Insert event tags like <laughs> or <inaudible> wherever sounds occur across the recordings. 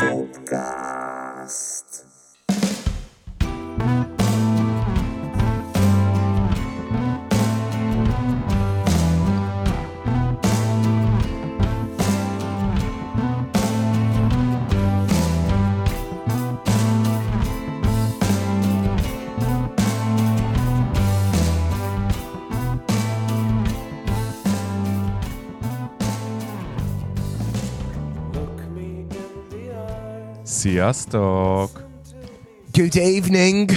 Podcast. Sziasztok! Good evening!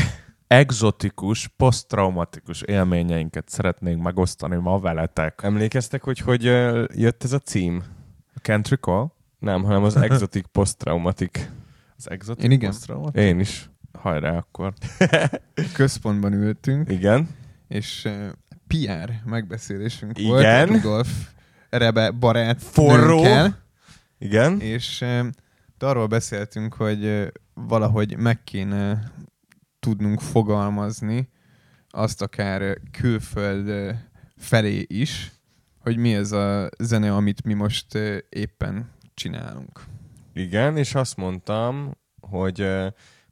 Exotikus, posztraumatikus élményeinket szeretnénk megosztani ma veletek. Emlékeztek, hogy hogy ö, jött ez a cím? A Can't recall? Nem, hanem az Exotic Post-Traumatic. Az exotic Én igen. Én is. Hajrá akkor. <laughs> központban ültünk, Igen. és uh, PR megbeszélésünk Igen. volt Rudolf Rebe barát Forró. nőnkkel, Igen. és de arról beszéltünk, hogy valahogy meg kéne tudnunk fogalmazni azt akár külföld felé is, hogy mi ez a zene, amit mi most éppen csinálunk. Igen, és azt mondtam, hogy,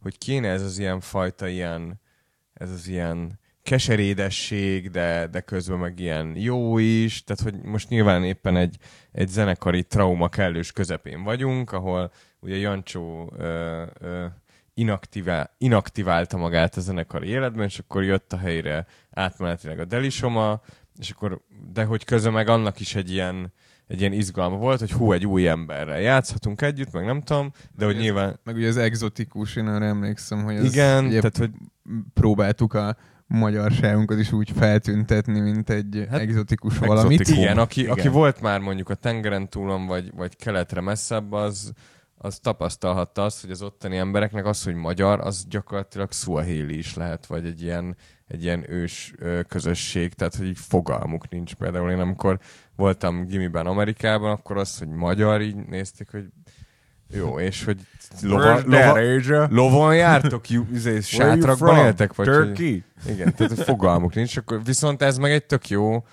hogy kéne ez az ilyen fajta ilyen, ez az ilyen keserédesség, de, de közben meg ilyen jó is, tehát hogy most nyilván éppen egy, egy zenekari trauma kellős közepén vagyunk, ahol ugye Jancsó ö, ö, inaktivál, inaktiválta magát a zenekari életben, és akkor jött a helyre átmenetileg a Delisoma, és akkor, de hogy közben meg annak is egy ilyen, egy ilyen izgalma volt, hogy hú, egy új emberrel játszhatunk együtt, meg nem tudom, de hogy Ez- nyilván Meg ugye az exotikus, én arra emlékszem, hogy ez igen, ugye tehát hogy próbáltuk a magyarságunkat is úgy feltüntetni, mint egy Hát, exotikus valamit. exotikum. igen, aki, Igen. aki volt már mondjuk a tengeren túlon, vagy, vagy keletre messzebb, az, az tapasztalhatta azt, hogy az ottani embereknek az, hogy magyar, az gyakorlatilag szuahéli is lehet, vagy egy ilyen, egy ilyen ős közösség, tehát hogy így fogalmuk nincs. Például én amikor voltam gimiben Amerikában, akkor az, hogy magyar, így nézték, hogy jó, és hogy lova, lova, lovon jártok, izé, sátrakban éltek, vagy hogy- Turkey? igen, tehát hogy fogalmuk nincs, akkor viszont ez meg egy tök jó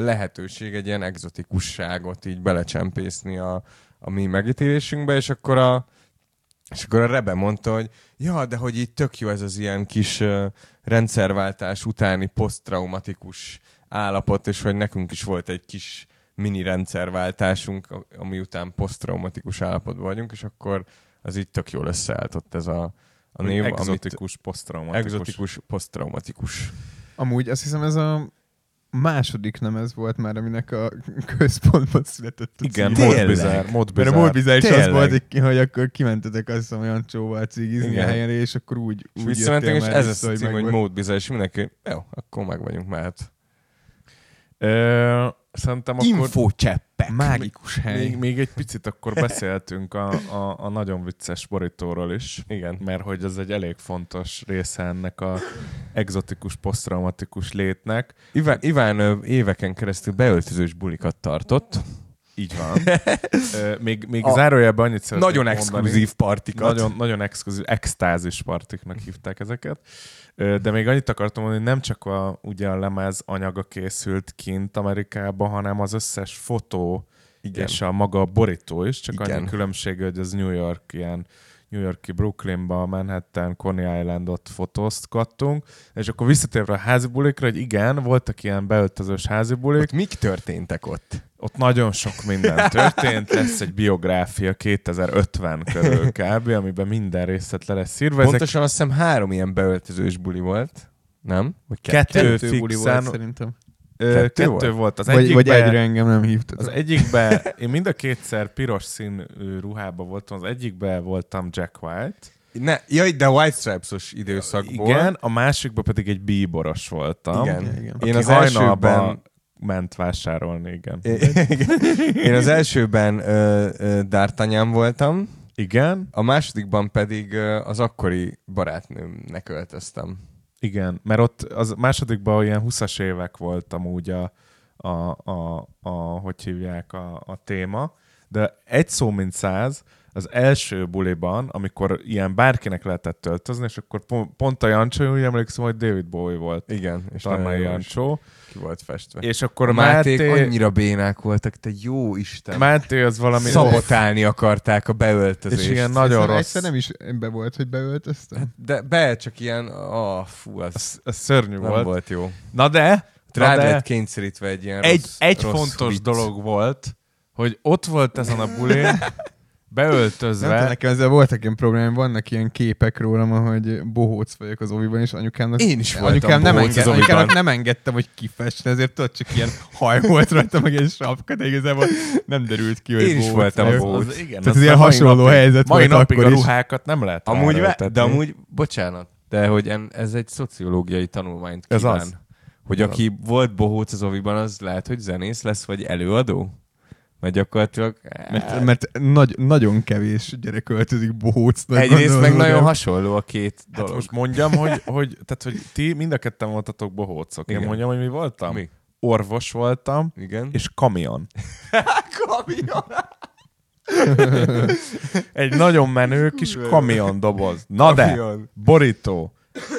lehetőség egy ilyen exotikusságot így belecsempészni a, a mi megítélésünkbe, és akkor a és akkor a Rebe mondta, hogy ja, de hogy így tök jó ez az ilyen kis ö, rendszerváltás utáni posztraumatikus állapot, és hogy nekünk is volt egy kis mini rendszerváltásunk, ami után posztraumatikus állapotban vagyunk, és akkor az így tök jól összeállt ott ez a, a név, Exotikus, posztraumatikus. Exotikus, posztraumatikus. Amúgy azt hiszem ez a második nem ez volt már, aminek a központban született a Igen, cím. Tényleg? mód bizár, mód Mert a bizár. múlt bizár is az volt, hogy- akkor kimentetek azt hiszem olyan csóval cigizni a helyre, és akkor úgy, És úgy visszamentünk, és már ez az a cím, hogy meg mód bizarr, és mindenki, jó, akkor meg vagyunk, mehet. Ö, szerintem akkor Infócseppek. Mágikus hely. még, még egy picit akkor beszéltünk a, a, a nagyon vicces borítóról is. Igen. mert hogy ez egy elég fontos része ennek a exotikus, posztraumatikus létnek. Iván, Iván éveken keresztül beöltözős bulikat tartott. Így van. <laughs> Még még A- zárójelben annyit szeretnék Nagyon mondani. exkluzív partikat. Nagyon, nagyon exkluzív, extázis partiknak hívták ezeket. De még annyit akartam mondani, hogy nem csak a, ugye a lemez anyaga készült kint Amerikában, hanem az összes fotó Igen. és a maga borító is, csak Igen. annyi különbség, hogy az New York ilyen New Yorki Brooklynba, Manhattan, Coney Islandot fotózgattunk, és akkor visszatérve a házi bulikra, hogy igen, voltak ilyen beöltözős házi bulik, Ott mik történtek ott? ott nagyon sok minden történt, lesz egy biográfia 2050 körül <laughs> kb., amiben minden részlet le lesz írva. Ezek Pontosan azt hiszem három ilyen beöltözős buli volt. Nem? Vagy Kettő. Kettő buli fixen- volt szerintem. Ö, kettő kettő, volt? volt. Az Vagy, vagy egyre engem nem hívtatok. az egyikben, én mind a kétszer piros színű ruhában voltam, az egyikben voltam Jack White, Ne, jaj, de White Stripes-os időszakból. igen, a másikban pedig egy bíboros voltam. Igen. Igen, Én az hajnalban elsőben... ment vásárolni, igen. <laughs> Én az elsőben ö, ö, D'Artagnan voltam, Igen, a másodikban pedig ö, az akkori barátnőmnek öltöztem. Igen, mert ott az másodikban ilyen 20-as évek voltam úgy a, a, a, a hogy hívják a, a téma, de egy szó mint száz, az első buliban, amikor ilyen bárkinek lehetett töltözni, és akkor pont, a Jancsó, úgy emlékszem, hogy David Bowie volt. Igen, és Tarnai Jancsó. ki volt festve. És akkor a Máték Máté, annyira bénák voltak, te jó Isten. Máté az valami... Szabotálni akarták a beöltözést. És ilyen nagyon nem- rossz. Egyszer nem is be volt, hogy beöltöztem. De be csak ilyen, ah, fú, az, Az, az szörnyű nem volt. volt jó. Na de, de lett kényszerítve egy ilyen egy, rossz, egy rossz fontos vicc. dolog volt, hogy ott volt ezen a bulén, <laughs> beöltözve, Nem tudom, nekem ezzel voltak ilyen problémám, vannak ilyen képek rólam, hogy bohóc vagyok az oviban, és anyukámnak, Én is voltam anyukám nem, enged, anyukámnak nem engedtem, hogy kifessen, ezért tudod, csak ilyen haj volt rajta, meg egy sapka, de igazából nem derült ki, hogy Én is voltam vagyok. bohóc. Az, igen, Tehát ez ilyen hasonló napig- helyzet Mai volt napig a akkor is. ruhákat nem lehet Amúgy, ve, de amúgy, bocsánat, de hogy en, ez egy szociológiai tanulmányt Ez kíván. az. Hogy aki volt bohóc az oviban, az lehet, hogy zenész lesz, vagy előadó? Mert gyakorlatilag... Mert, mert nagy, nagyon kevés gyerek öltözik bohócnak. Egyrészt meg nagyon hasonló a két Hát dolog. most mondjam, hogy, hogy, tehát, hogy ti mind a ketten voltatok bohócok. Én Igen. mondjam, hogy mi voltam? Mi? Orvos voltam, Igen. és kamion. <laughs> kamion. Egy nagyon menő kis kamion doboz. Na de, borító.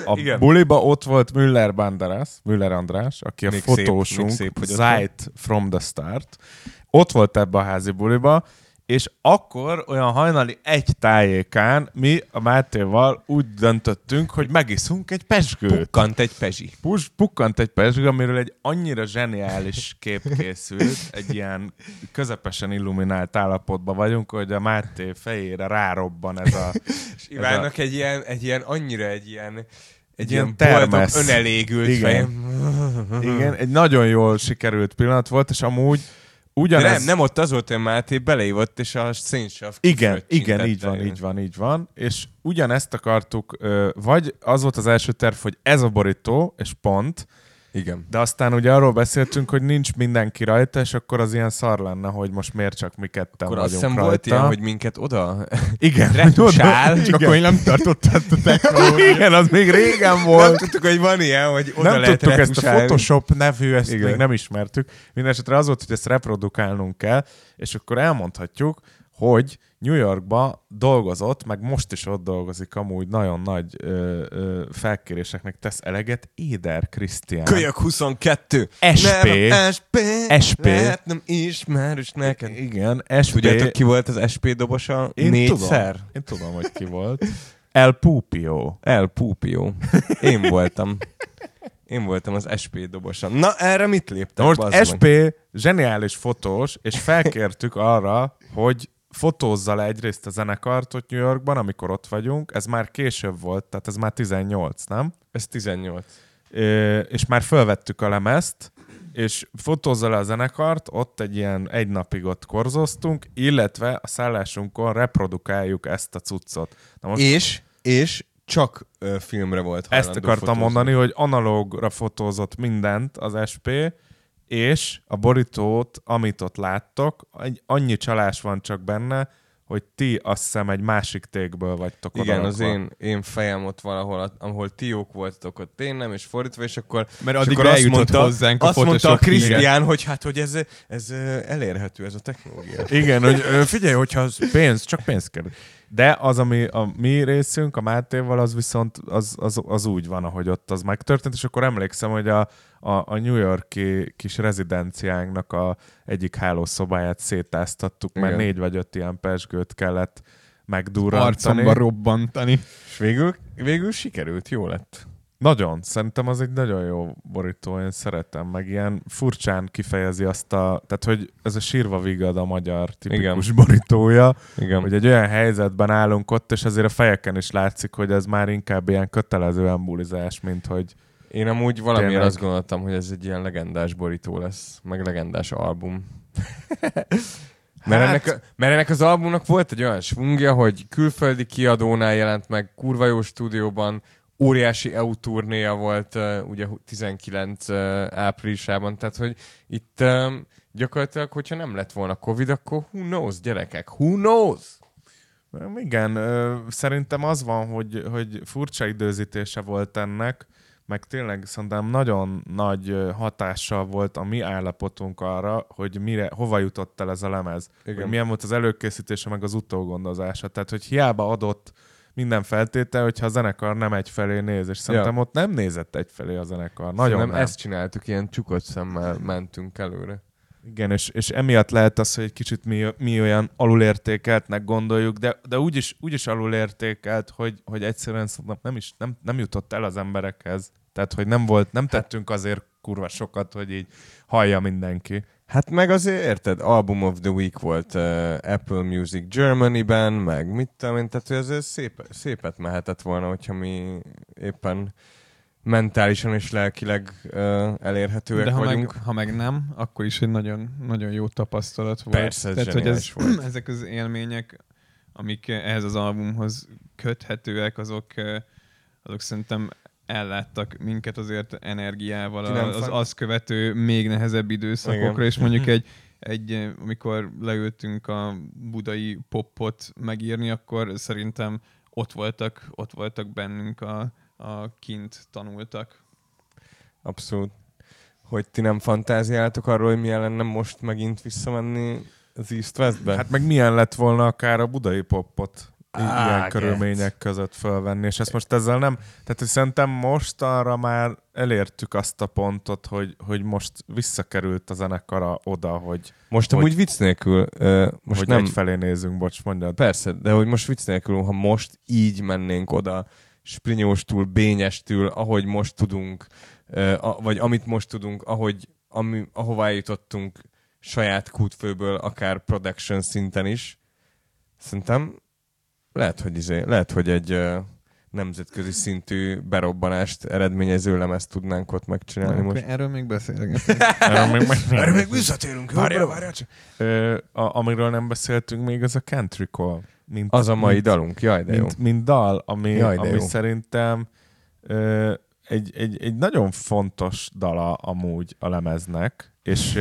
A Igen. buliba ott volt Müller Banderas, Müller András, aki a Még szép, fotósunk, még szép, hogy Zeit from the start. Ott volt ebbe a házi buliba, és akkor olyan hajnali egy tájékán mi a Mátéval úgy döntöttünk, hogy megiszunk egy pesgőt. Pukkant egy pezsi. Pus, pukkant egy pesgő, amiről egy annyira zseniális kép készült, egy ilyen közepesen illuminált állapotban vagyunk, hogy a Máté fejére rárobban ez a... <laughs> És Ivánnak egy ilyen, egy ilyen, annyira egy ilyen, egy ilyen, ilyen boldog, önelégült Igen. fejem. Igen, egy nagyon jól sikerült pillanat volt, és amúgy ugyanez... nem, nem ott az volt, hogy Máté beleívott, és a szénsav Igen, igen, így van, így van, így van. És ugyanezt akartuk, vagy az volt az első terv, hogy ez a borító, és pont, Igen. de aztán ugye arról beszéltünk, hogy nincs mindenki rajta, és akkor az ilyen szar lenne, hogy most miért csak mi ketten Akkor vagyunk azt hiszem rajta. volt ilyen, hogy minket oda <laughs> Igen, <laughs> retusál. <laughs> Csak akkor én nem tartottátok Igen, az még régen Nem volt. tudtuk, hogy van ilyen, hogy oda nem lehet tudtuk ezt a retusálni. Photoshop nevű, ezt Igen. még nem ismertük. Mindenesetre az volt, hogy ezt reprodukálnunk kell, és akkor elmondhatjuk, hogy New Yorkba dolgozott, meg most is ott dolgozik amúgy nagyon nagy ö, ö, felkéréseknek tesz eleget Éder Krisztián. Kölyök 22. SP. Nem, SP. SP. Lehet nem ismerős neked. Igen, SP. Tudjátok, ki volt az SP dobosa Én négyszer? Tudom. Én tudom, hogy ki volt. El Pupio. El Púpió. Én voltam. Én voltam az SP dobosa. Na, erre mit De léptek? most SP meg? zseniális fotós, és felkértük arra, hogy fotózza le egyrészt a zenekart ott New Yorkban, amikor ott vagyunk. Ez már később volt, tehát ez már 18, nem? Ez 18. Ö, és már felvettük a lemezt, és fotózza le a zenekart, ott egy ilyen egy napig ott korzoztunk, illetve a szállásunkon reprodukáljuk ezt a cuccot. Na most És, és csak ö, filmre volt ezt akartam fotózni. mondani, hogy analógra fotózott mindent az SP, és a borítót, amit ott láttok, egy, annyi csalás van csak benne, hogy ti azt hiszem egy másik tékből vagytok Igen, odarakva. az én, én fejem ott valahol, ahol ti jók voltatok, ott én nem, és fordítva, és akkor, Mert és addig akkor azt mondta, hozzánk a azt mondta a Krisztián, hogy hát, hogy ez, ez elérhető, ez a technológia. Igen, hogy figyelj, hogyha az pénz, csak pénz kell. De az, ami a mi részünk, a Mátéval, az viszont az, az, az úgy van, ahogy ott az megtörtént, és akkor emlékszem, hogy a, a, a New Yorki kis rezidenciánknak a egyik hálószobáját szétáztattuk, mert Igen. négy vagy öt ilyen pesgőt kellett megdurrantani. Arcomba robbantani. És végül, végül sikerült, jó lett. Nagyon, szerintem az egy nagyon jó borító, én szeretem, meg ilyen furcsán kifejezi azt a, tehát hogy ez a sírva vigad a magyar tipikus Igen. borítója, Igen. hogy egy olyan helyzetben állunk ott, és azért a fejeken is látszik, hogy ez már inkább ilyen kötelező embulizás, mint hogy Én amúgy valamiért Tényleg. azt gondoltam, hogy ez egy ilyen legendás borító lesz, meg legendás album. <laughs> Mert, Hát- ennek, mert ennek az albumnak volt egy olyan svungja, hogy külföldi kiadónál jelent meg, kurva jó stúdióban, óriási EU turnéja volt uh, ugye 19 uh, áprilisában, tehát hogy itt um, gyakorlatilag, hogyha nem lett volna Covid, akkor who knows, gyerekek, who knows? igen, szerintem az van, hogy, hogy furcsa időzítése volt ennek, meg tényleg szerintem nagyon nagy hatással volt a mi állapotunk arra, hogy mire, hova jutott el ez a lemez. Igen. Hogy milyen volt az előkészítése, meg az utógondozása. Tehát, hogy hiába adott minden feltétel, hogyha a zenekar nem egyfelé néz, és szerintem ott nem nézett egyfelé a zenekar. Nagyon Szerintem nem. ezt csináltuk, ilyen csukott szemmel mentünk előre. Igen, és, és emiatt lehet az, hogy egy kicsit mi, mi olyan alulértékeltnek gondoljuk, de, de úgyis, úgyis alulértékelt, hogy, hogy egyszerűen szerintem nem is nem, nem jutott el az emberekhez. Tehát, hogy nem volt, nem tettünk azért kurva sokat, hogy így hallja mindenki. Hát meg azért érted, Album of the Week volt uh, Apple Music Germany-ben, meg mit tudom én, tehát hogy azért szép, szépet mehetett volna, hogyha mi éppen mentálisan és lelkileg uh, elérhetőek De ha meg, vagyunk. ha meg nem, akkor is egy nagyon, nagyon jó tapasztalat volt. Persze, ez Tehát, hogy ez, volt. <clears throat> ezek az élmények, amik ehhez az albumhoz köthetőek, azok, azok szerintem elláttak minket azért energiával az fan- azt követő még nehezebb időszakokra, Igen. és mondjuk <laughs> egy, egy, eh, amikor leültünk a budai popot megírni, akkor szerintem ott voltak, ott voltak bennünk a, a kint tanultak. Abszolút. Hogy ti nem fantáziáltok arról, hogy milyen lenne most megint visszamenni az East Westbe? Hát meg milyen lett volna akár a budai popot Á, ilyen get. körülmények között fölvenni, és ezt most ezzel nem, tehát szerintem most arra már elértük azt a pontot, hogy, hogy most visszakerült a zenekara oda, hogy, most hogy- amúgy vicc nélkül, uh, most hogy nem, egyfelé nézünk, bocs, mondjad. Persze, de hogy most vicc nélkül, ha most így mennénk oda, sprinyóstól, bényestül, ahogy most tudunk, ö, a- vagy amit most tudunk, ahogy, ami, ahová jutottunk saját kútfőből, akár production szinten is, szerintem lehet, hogy, izé, lehet, hogy egy nemzetközi szintű berobbanást eredményező lemezt tudnánk ott megcsinálni Akkor most. erről még beszélgetünk. <laughs> Erről még, meg, visszatérünk. Várjál, várjál csak. Ö, a, amiről nem beszéltünk még, az a Country Call. Mint, Az a mai mint, dalunk, jaj, de jó. mint, mint dal, ami, Jaj, ami jó. szerintem ö, egy, egy, egy nagyon fontos dala amúgy a lemeznek, és,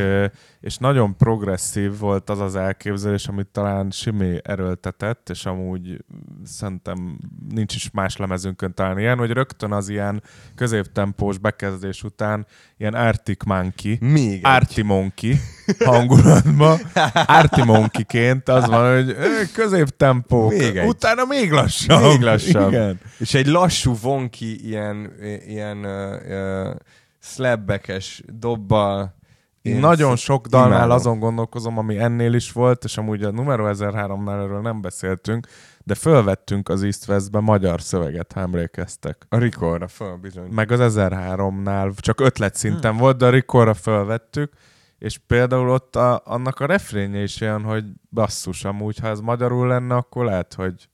és nagyon progresszív volt az az elképzelés, amit talán Simi erőltetett, és amúgy szerintem nincs is más lemezünkön talán ilyen, hogy rögtön az ilyen középtempós bekezdés után ilyen Arctic Monkey, Még. Arti Monkey hangulatban. Arti Monkey-ként az van, hogy középtempó, Még egy. utána még lassabb. Még lassabb. Igen. És egy lassú, vonki, ilyen, ilyen uh, uh, slabbekes dobbal. Én Nagyon sok dalnál imádom. azon gondolkozom, ami ennél is volt, és amúgy a numero 1003-nál erről nem beszéltünk, de fölvettünk az East Westbe magyar szöveget, ha emlékeztek. A Rikorra föl, bizony. Meg az 1003-nál csak ötlet szinten volt, de a Rikorra fölvettük, és például ott a, annak a refrénje is olyan, hogy basszus, amúgy, ha ez magyarul lenne, akkor lehet, hogy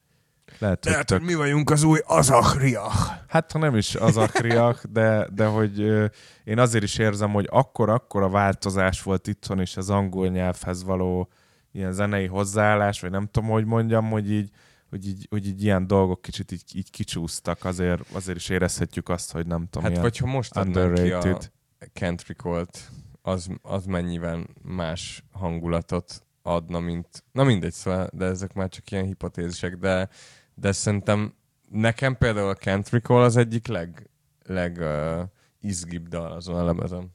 lehet, hogy tök mi vagyunk az új Azachriach. Hát, ha nem is az akriak, <laughs> de, de hogy ö, én azért is érzem, hogy akkor-akkor a változás volt itthon is az angol nyelvhez való ilyen zenei hozzáállás, vagy nem tudom, hogy mondjam, hogy így, hogy így, hogy így ilyen dolgok kicsit így, így kicsúsztak, azért, azért is érezhetjük azt, hogy nem tudom, Hát ilyen vagy ha most adnánk ki a. Country Colt, az, az mennyivel más hangulatot adna, mint... Na mindegy, szóval, de ezek már csak ilyen hipotézisek, de, de szerintem nekem például a Country Call az egyik leg, leg uh, izgibb dal azon a lemezen.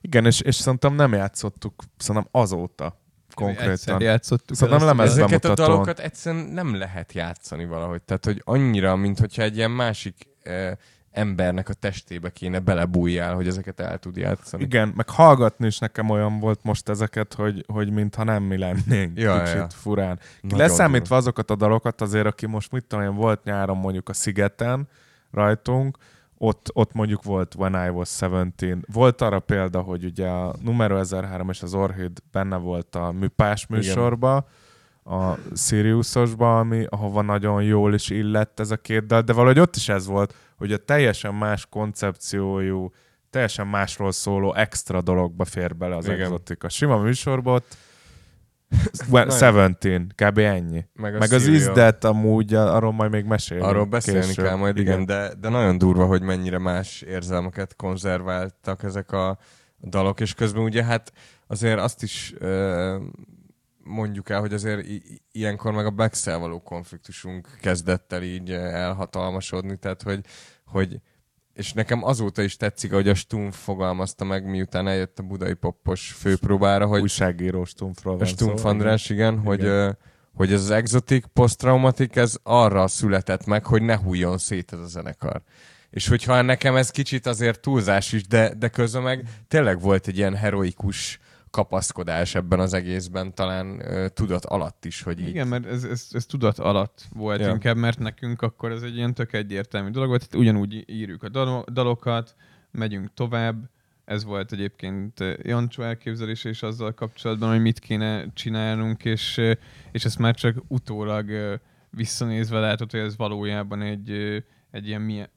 Igen, és, és szerintem nem játszottuk, szerintem azóta Egyszer konkrétan. játszottuk. Szerintem el azt a lemez- dalt. Ezeket a bemutatón. dalokat egyszerűen nem lehet játszani valahogy. Tehát, hogy annyira, mint hogyha egy ilyen másik eh, embernek a testébe kéne belebújjál, hogy ezeket el tud játszani. Igen, meg hallgatni is nekem olyan volt most ezeket, hogy, hogy mintha nem mi lennénk. Ja, kicsit ja. furán. Nagyon Leszámítva azokat a dalokat, azért aki most mit tudom én, volt nyáron mondjuk a Szigeten rajtunk, ott, ott mondjuk volt When I Was 17. Volt arra példa, hogy ugye a numero 1003 és az Orchid benne volt a műpás műsorba, a Siriusosba, ami, ahova nagyon jól is illett ez a két dal, de valahogy ott is ez volt, hogy a teljesen más koncepciójú, teljesen másról szóló extra dologba fér bele az Igen. exotika. Sima műsorban ott Well, 17, kb. ennyi. Meg, a Meg az izdet amúgy, arról majd még mesélünk. Arról beszélni később. kell majd, igen, de, de nagyon durva, hogy mennyire más érzelmeket konzerváltak ezek a dalok, és közben ugye hát azért azt is ö, mondjuk el, hogy azért i- ilyenkor meg a black való konfliktusunk kezdett el így ö, elhatalmasodni, tehát hogy, hogy és nekem azóta is tetszik, hogy a Stumpf fogalmazta meg, miután eljött a budai poppos főpróbára, hogy Újságíró Stumpfról a van Stumpf szó. András, igen, igen. hogy, Igen. ö, hogy ez az exotik posztraumatik, ez arra született meg, hogy ne hújjon szét ez a zenekar. És hogyha nekem ez kicsit azért túlzás is, de, de közben meg tényleg volt egy ilyen heroikus kapaszkodás ebben az egészben, talán ö, tudat alatt is, hogy így. Igen, mert ez, ez, ez tudat alatt volt Ja. inkább, mert nekünk akkor ez egy ilyen tök egyértelmű dolog volt. Tehát ugyanúgy írjuk a dalo- dalokat, megyünk tovább. Ez volt egyébként Jancsó elképzelése is azzal kapcsolatban, hogy mit kéne csinálnunk, és, és ezt már csak utólag visszanézve látod, hogy ez valójában egy, egy ilyen milyen,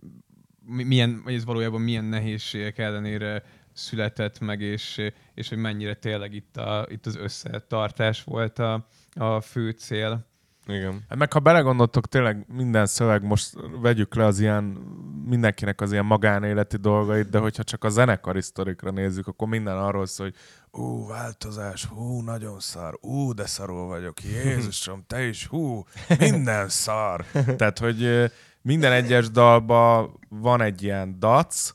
mi- milyen, ez valójában milyen nehézségek ellenére született meg, és, és hogy mennyire tényleg itt, a, itt az összetartás volt a, a fő cél. Igen. Hát meg ha belegondoltok, tényleg minden szöveg, most vegyük le az ilyen, mindenkinek az ilyen magánéleti dolgait, de hogyha csak a zenekari sztorikra nézzük, akkor minden arról szól, hogy ú, változás, hú, nagyon szar, ú, de szarul vagyok, Jézusom, te is, hú, minden szar. <laughs> Tehát, hogy minden egyes dalban van egy ilyen dac,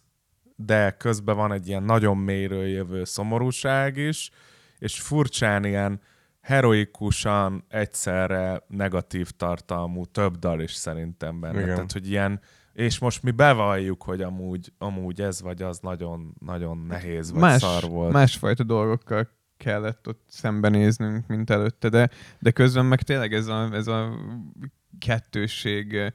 de közben van egy ilyen nagyon mélyről jövő szomorúság is, és furcsán ilyen heroikusan egyszerre negatív tartalmú több dal is szerintem benne. Igen. Tehát, hogy ilyen, és most mi bevalljuk, hogy amúgy, amúgy ez vagy az nagyon, nagyon nehéz vagy Más, szar volt. másfajta dolgokkal kellett ott szembenéznünk, mint előtte, de, de közben meg tényleg ez a, ez a kettősség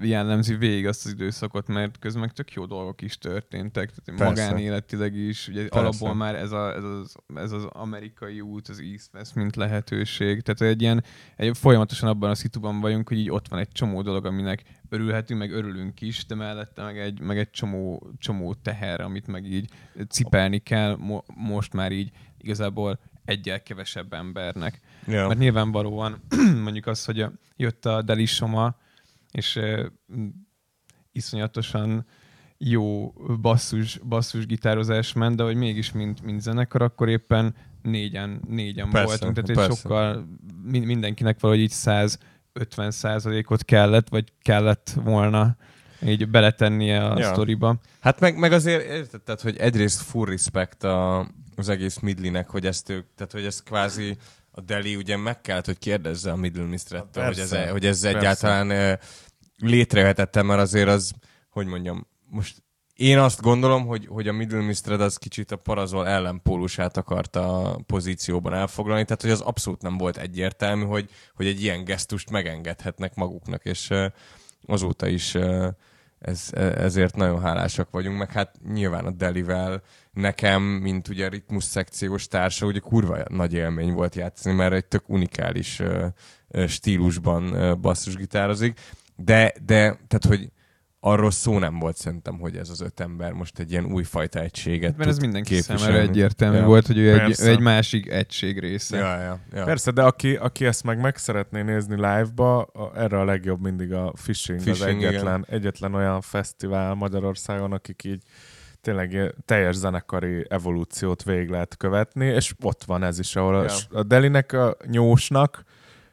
jellemzi végig azt az időszakot, mert közben meg tök jó dolgok is történtek, tehát Persze. magánéletileg is, ugye Persze. alapból már ez, a, ez, az, ez az amerikai út, az East West, mint lehetőség, tehát egy ilyen, egy, folyamatosan abban a szituban vagyunk, hogy így ott van egy csomó dolog, aminek örülhetünk, meg örülünk is, de mellette meg egy, meg egy csomó, csomó teher, amit meg így cipelni kell mo- most már így igazából egyel kevesebb embernek. Ja. Mert nyilvánvalóan <clears throat> mondjuk az, hogy jött a Delisoma, és iszonyatosan jó basszus, basszus gitározás ment, de hogy mégis mint, mint zenekar, akkor éppen négyen, négyen Persze, voltunk, tehát egy persze. sokkal mi- mindenkinek valahogy így 150 százalékot kellett, vagy kellett volna így beletennie a Ja. sztoriba. Hát meg, meg azért érted, tehát, hogy egyrészt full respect a, az egész Midlinek, hogy ezt ők, tehát hogy ez kvázi a Deli ugye meg kellett, hogy kérdezze a Middle Mistrettől, hogy ez, persze. hogy ez Persze. egyáltalán ö, létrejöhetette, mert azért az, hogy mondjam, most én azt gondolom, hogy, hogy a Middle Mistred az kicsit a Parazol ellenpólusát akarta a pozícióban elfoglalni, tehát hogy az abszolút nem volt egyértelmű, hogy, hogy egy ilyen gesztust megengedhetnek maguknak, és azóta is ez, ezért nagyon hálásak vagyunk, meg hát nyilván a Delivel nekem, mint ugye ritmus szekciós társa, ugye kurva nagy élmény volt játszani, mert egy tök unikális stílusban basszusgitározik, de, de tehát, hogy arról szó nem volt szerintem, hogy ez az öt ember most egy ilyen újfajta egységet Mert ez mindenki képviselni. számára egyértelmű Ja. volt, hogy ő egy, Persze. ő egy másik egység része. Ja, ja, ja. Persze, de aki, aki ezt meg meg szeretné nézni live-ba, a, erre a legjobb mindig a Fishing, Fishing, az egyetlen, egyetlen olyan fesztivál Magyarországon, akik így tényleg teljes zenekari evolúciót végig lehet követni, és ott van ez is, ahol Ja. a, a Delinek, a nyósnak,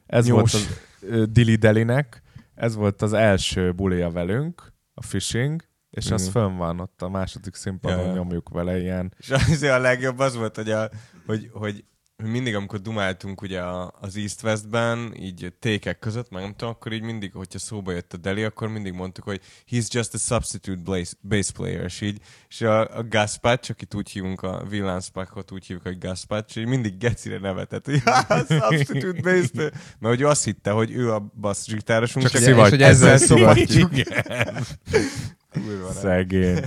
ez Nyós. volt ö, Dili Delinek, ez volt az első bulia velünk, a Fishing, és az Igen. fönn van ott a második színpadon, Ja, nyomjuk vele ilyen És azért a legjobb az volt, hogy, a, hogy, hogy mindig, amikor dumáltunk ugye az East Westben, így tékek között, meg nem tudom, akkor így mindig, hogyha szóba jött a Deli, akkor mindig mondtuk, hogy he's just a substitute bass, player, és így, és a, a Gaspatch, akit úgy hívunk, a Villanspachot úgy hívjuk, hogy Gaspatch, és mindig gecire nevetett, hogy <laughs> "Ja, substitute bass player, mert hogy ő azt hitte, hogy ő a basszusgitárosunk, Csak és szivattyú. hogy ezzel rá. <laughs> <laughs> Szegény.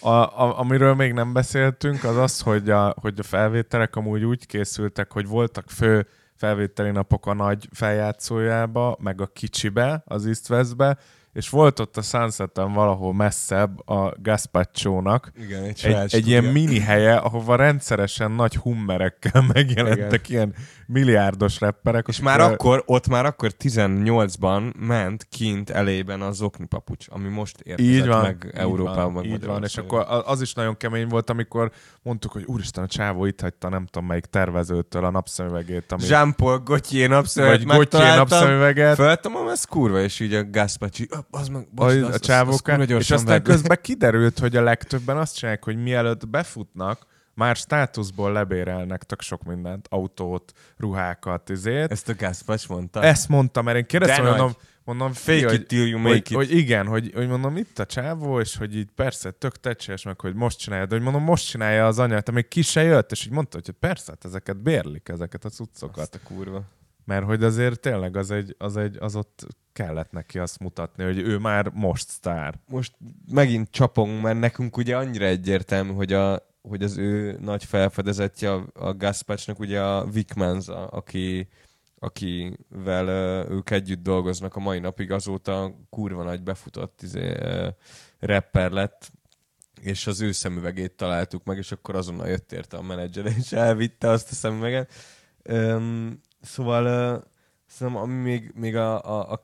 A, a, amiről még nem beszéltünk, az az, hogy a, hogy a felvételek amúgy úgy készültek, hogy voltak fő felvételi napok a nagy feljátszójába, meg a kicsibe, az East Westbe, és volt ott a Sunseten valahol messzebb a Gaspaccio-nak Igen, egy, egy, egy ilyen mini helye, ahova rendszeresen nagy hummerekkel megjelentek ilyen milliárdos rapperek. És már akkor, ott már akkor 18-ban ment kint elében a zokni papucs, ami most érkezett Így van, meg Európában. van, meg így van, és akkor az is nagyon kemény volt, amikor mondtuk, hogy úristen, a csávó itt hagyta nem tudom melyik tervezőtől a napszemüvegét, ami... Jean-Paul Gaultier napszöveget vagy Gauthier napszemüveget. Föltomom, ez kurva, és így a Gaspacci, "Ö, az meg, a, a csávókán, és aztán közben kiderült, hogy a legtöbben azt csinálják, hogy mielőtt befutnak, már státuszból lebérelnek tök sok mindent, autót, ruhákat, izét. Ezt a Gászpacs mondta? Ezt mondta, mert én kérdeztem, De mondom, mondom, Fake it till you make hogy, it. hogy, igen, hogy, hogy mondom, itt a csávó, és hogy így persze, tök tecses meg, hogy most csinálja, de hogy mondom, most csinálja az anya, te még ki se jött, és így mondta, hogy persze, hát ezeket bérlik, ezeket a cuccokat. Azt a kurva. Mert hogy azért tényleg az, egy, az, egy, az ott kellett neki azt mutatni, hogy ő már most sztár. Most megint csapong, mert nekünk ugye annyira egyértelmű, hogy, a, hogy az ő nagy felfedezetje a, a Gaspacsnak ugye a Vic Menza, aki, akivel ők együtt dolgoznak a mai napig, azóta kurva nagy befutott izé, rapper lett, és az ő szemüvegét találtuk meg, és akkor azonnal jött érte a menedzser, és elvitte azt a szemüveget. Öm, szóval ö, szerintem ami még, még a, a, a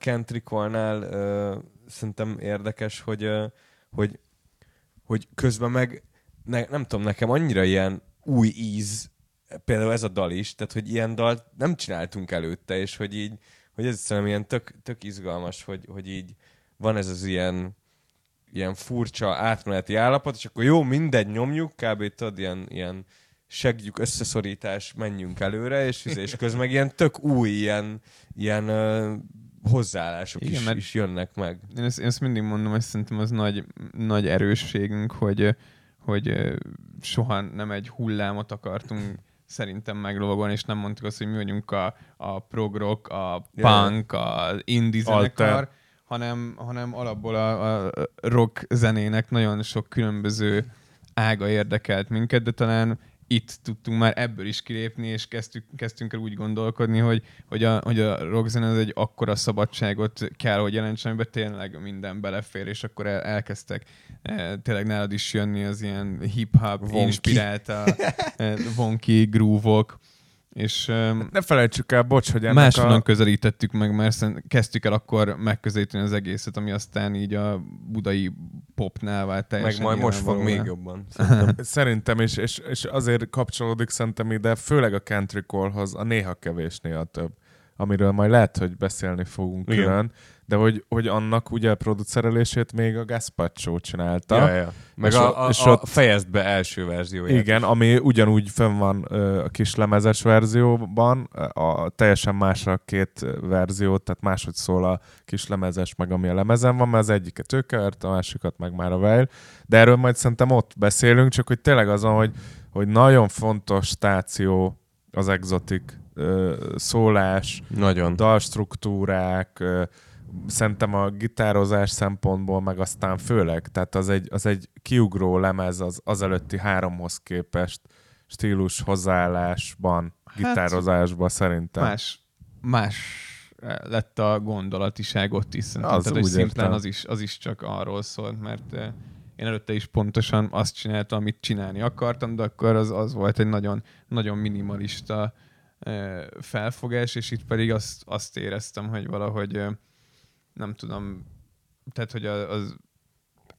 ö, szerintem érdekes, hogy, ö, hogy, hogy közben meg ne, nem tudom, nekem annyira ilyen új íz, például ez a dal is, tehát hogy ilyen dalt nem csináltunk előtte, és hogy így, hogy ez szerintem ilyen tök, tök izgalmas, hogy, hogy így van ez az ilyen, ilyen furcsa átmeneti állapot, és akkor jó, mindegy, nyomjuk, kb. tudod, ilyen, ilyen segítjük összeszorítás, menjünk előre, és, és közben meg ilyen tök új, ilyen, ilyen uh, hozzáállások Igen, is, mert- is jönnek meg. Én ezt, én ezt mindig mondom, hogy szerintem az nagy, nagy erősségünk, hogy, hogy soha nem egy hullámot akartunk <laughs> szerintem meglovagolni, és nem mondtuk azt, hogy mi vagyunk a, a prog-rock, a punk, az indie Alter. zenekar, hanem, hanem alapból a, a rock zenének nagyon sok különböző ága érdekelt minket, de talán itt tudtunk már ebből is kilépni, és kezdtük, kezdtünk el úgy gondolkodni, hogy, hogy, a, hogy a rockzene az egy akkora szabadságot kell, hogy jelentsen, amiben tényleg minden belefér, és akkor el, elkezdtek e, tényleg nálad is jönni az ilyen hip-hop Wonky. inspirálta e, wonky groove-ok, és e, Ne felejtsük el, bocs, hogy ennek máshonnan a... közelítettük meg, mert kezdtük el akkor megközelíteni az egészet, ami aztán így a budai popnál vált teljesen Meg majd most fog még jobban. Szerintem. <laughs> Szerintem is, és, és azért kapcsolódik szerintem ide, főleg a country callhoz, a néha kevés, néha több, amiről majd lehet, hogy beszélni fogunk Igen. külön, de hogy, hogy annak ugye a producerelését még a Gaspacho csinálta. Ja, ja. Meg És a, a, és a, ott- fejezd be első verzióját. Igen, ami ugyanúgy fönn van a kis lemezes verzióban, a, teljesen más a két verzió, tehát máshogy szól a kis lemezes, meg ami a lemezen van, mert az egyiket ő kevert, a másikat meg már a Weil. De erről majd szerintem ott beszélünk, csak hogy tényleg azon, hogy, hogy nagyon fontos stáció az exotik szólás, Nagyon. dalstruktúrák, szerintem a gitározás szempontból, meg aztán főleg, tehát az egy, az egy kiugró lemez az, az előtti háromhoz képest stílus hozzáállásban, Hát, gitározásban szerintem. más, más lett a gondolatiság ott is. Szerintem. Az Tehát, hogy szimplán az is, az is csak arról szólt, mert eh, én előtte is pontosan azt csináltam, amit csinálni akartam, de akkor az, az volt egy nagyon, nagyon minimalista eh, felfogás, és itt pedig azt, azt éreztem, hogy valahogy eh, nem tudom, tehát, hogy a- az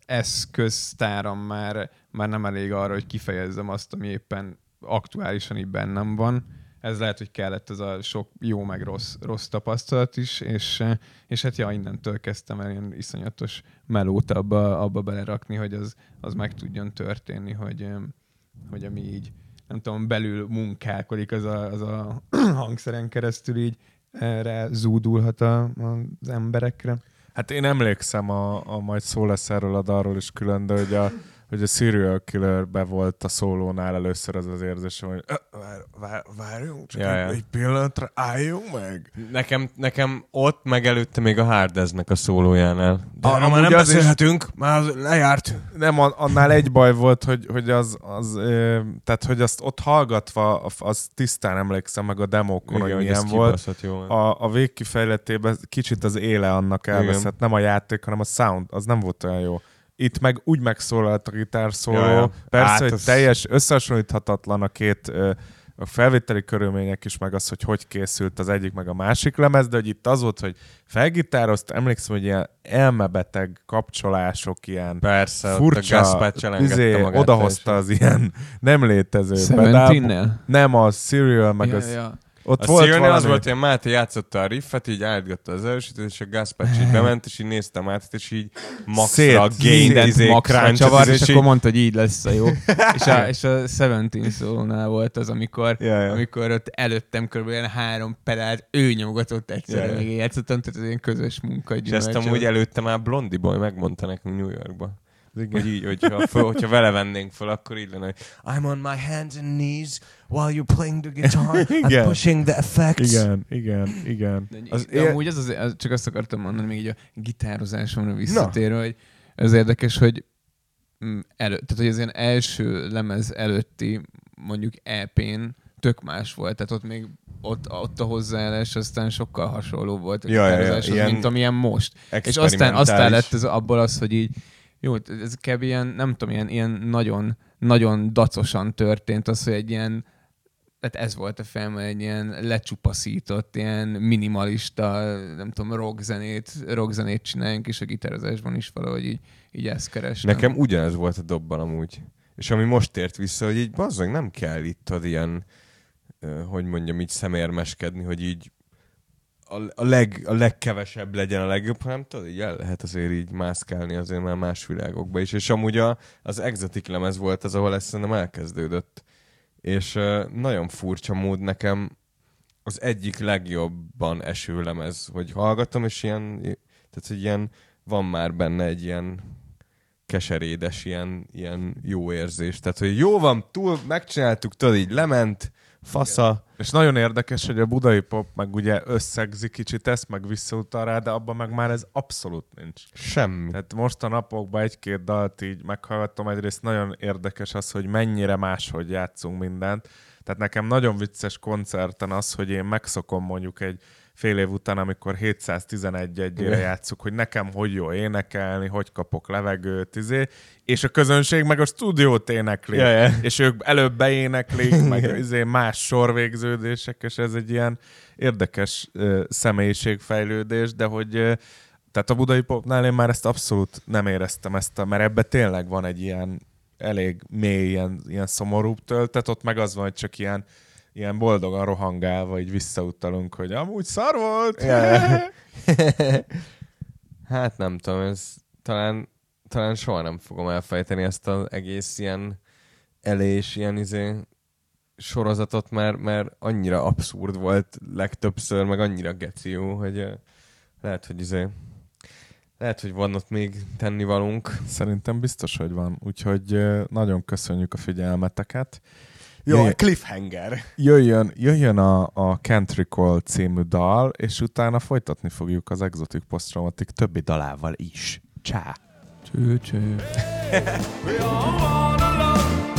eszköztáram már, már nem elég arra, hogy kifejezzem azt, ami éppen aktuálisan így bennem van. Ez lehet, hogy kellett ez a sok jó meg rossz, rossz tapasztalat is, és, és hát ja, innentől kezdtem el ilyen iszonyatos melót abba, abba belerakni, hogy az, az meg tudjon történni, hogy, hogy ami így nem tudom, belül munkálkodik az a, az a <clears throat> hangszeren keresztül így erre zúdulhat a, az emberekre. Hát én emlékszem, a, a majd szó lesz erről a dalról is külön, de hogy a, hogy a Serial Killerbe volt a szólónál először az az érzésem, hogy "Ö, vár, vár, várjunk, csak Ja, egy, ja. egy pillanatra, álljunk meg. Nekem, nekem ott meg előtte még a Hardeznek a szólójánál. De Ah, ha már nem az is- beszélhetünk, már az lejárt. Nem, an- annál egy baj volt, hogy, hogy az, az tehát hogy azt ott hallgatva, az tisztán emlékszem meg a demókon, hogy milyen volt. jó. A... A, a végkifejletében kicsit az éle annak elveszett, nem a játék, hanem a sound, az nem volt olyan jó. Itt meg úgy megszólalt a gitárszóló, Ja, ja. persze, Hát hogy az- teljes, összehasonlíthatatlan a két ö, a felvételi körülmények is, meg az, hogy hogy készült az egyik, meg a másik lemez, de hogy itt az volt, hogy felgitározt, emlékszem, hogy ilyen elmebeteg kapcsolások, ilyen Persze, furcsa, izé, odahozta az ilyen nem létező pedál. Seventeen-nel? Nem, a Serial, meg Ja, az ja. Ott A volt Szilne az volt, hogy Máté játszotta a riffet, így állítgatta az elsőt, és a Gaspacsi így bement, és így néztem át, és így maxra gain, izé, maxra csavar, izé, és akkor mondta, hogy így lesz a jó. <laughs> és, a, és a Seventeen szólónál volt az, amikor, Ja, ja. amikor ott előttem ilyen három pedált, ő nyomogatott egyszerre, Ja, ja. még játszottam, tehát ez ilyen közös munka. És ezt amúgy előtte már Blondie Boy megmondta nekünk New Yorkba. Hogy így, hogyha, föl, hogyha vele vennénk fel, akkor így lenne, hogy I'm on my hands and knees while you're playing the guitar, <laughs> I'm Igen. pushing the effects. Igen, igen, igen. De Az él- amúgy az, az, az, csak azt akartam mondani, még így a gitározásomra visszatérve, hogy ez érdekes, hogy elő, tehát hogy az ilyen első lemez előtti mondjuk EP-n tök más volt, tehát ott még ott, ott a hozzáállás aztán sokkal hasonló volt a Ja, ja, ja, mint amilyen most. És aztán, aztán lett ez abból az, hogy így jó, ez kb. ilyen, nem tudom, ilyen, ilyen nagyon, nagyon dacosan történt az, hogy egy ilyen tehát ez volt a film, egy ilyen lecsupaszított, ilyen minimalista, nem tudom, rockzenét, rockzenét csináljunk, és a gitározásban is valahogy így, így ezt kerestem. Nekem ugyanez volt a dobban amúgy. És ami most ért vissza, hogy így bazzag nem kell itt ad ilyen, hogy mondjam, így szemérmeskedni, hogy így a, leg, a legkevesebb legyen a legjobb, hanem tudod, így el lehet azért így mászkálni azért már más világokba is. És amúgy a, az Exotic lemez volt az, ahol ez szerintem elkezdődött. És ö, nagyon furcsa mód nekem az egyik legjobban eső lemez, hogy hallgatom, és ilyen, tehát hogy ilyen, van már benne egy ilyen keserédes, ilyen, ilyen jó érzés. Tehát, hogy jó van, túl, megcsináltuk, tudod, így lement, fasza. És nagyon érdekes, hogy a budai pop meg ugye összegzi kicsit ezt, meg visszautal rá, de abban meg már ez abszolút nincs. Semmi. Tehát most a napokban egy-két dalt így meghallgattam, egyrészt nagyon érdekes az, hogy mennyire máshogy játszunk mindent. Tehát nekem nagyon vicces koncerten az, hogy én megszokom mondjuk egy fél év után, amikor 711 egyére játszuk, hogy nekem hogy jó énekelni, hogy kapok levegőt, izé, és a közönség meg a stúdiót énekli, Ja, ja. és ők előbb beéneklik, <laughs> meg izé más sorvégződések, és ez egy ilyen érdekes ö, személyiségfejlődés, de hogy ö, tehát a budai popnál én már ezt abszolút nem éreztem ezt, a, mert ebbe tényleg van egy ilyen elég mély, ilyen, ilyen szomorúbb töltet, ott meg az van, hogy csak ilyen, ilyen boldogan rohangálva így visszautalunk, hogy amúgy szar volt. Ja. <laughs> hát nem tudom, ez talán, talán soha nem fogom elfejteni ezt az egész ilyen elés, ilyen izé sorozatot, mert, mert annyira abszurd volt legtöbbször, meg annyira geci jó, hogy lehet, hogy izé lehet, hogy van ott még tennivalónk. Szerintem biztos, hogy van. Úgyhogy nagyon köszönjük a figyelmeteket. Jó, Jöjjön- cliffhanger. Jöjjön, jöjjön a, a Can't Recall című dal, és utána folytatni fogjuk az Exotic Post-Traumatic többi dalával is. Csá! Cső, cső. <laughs>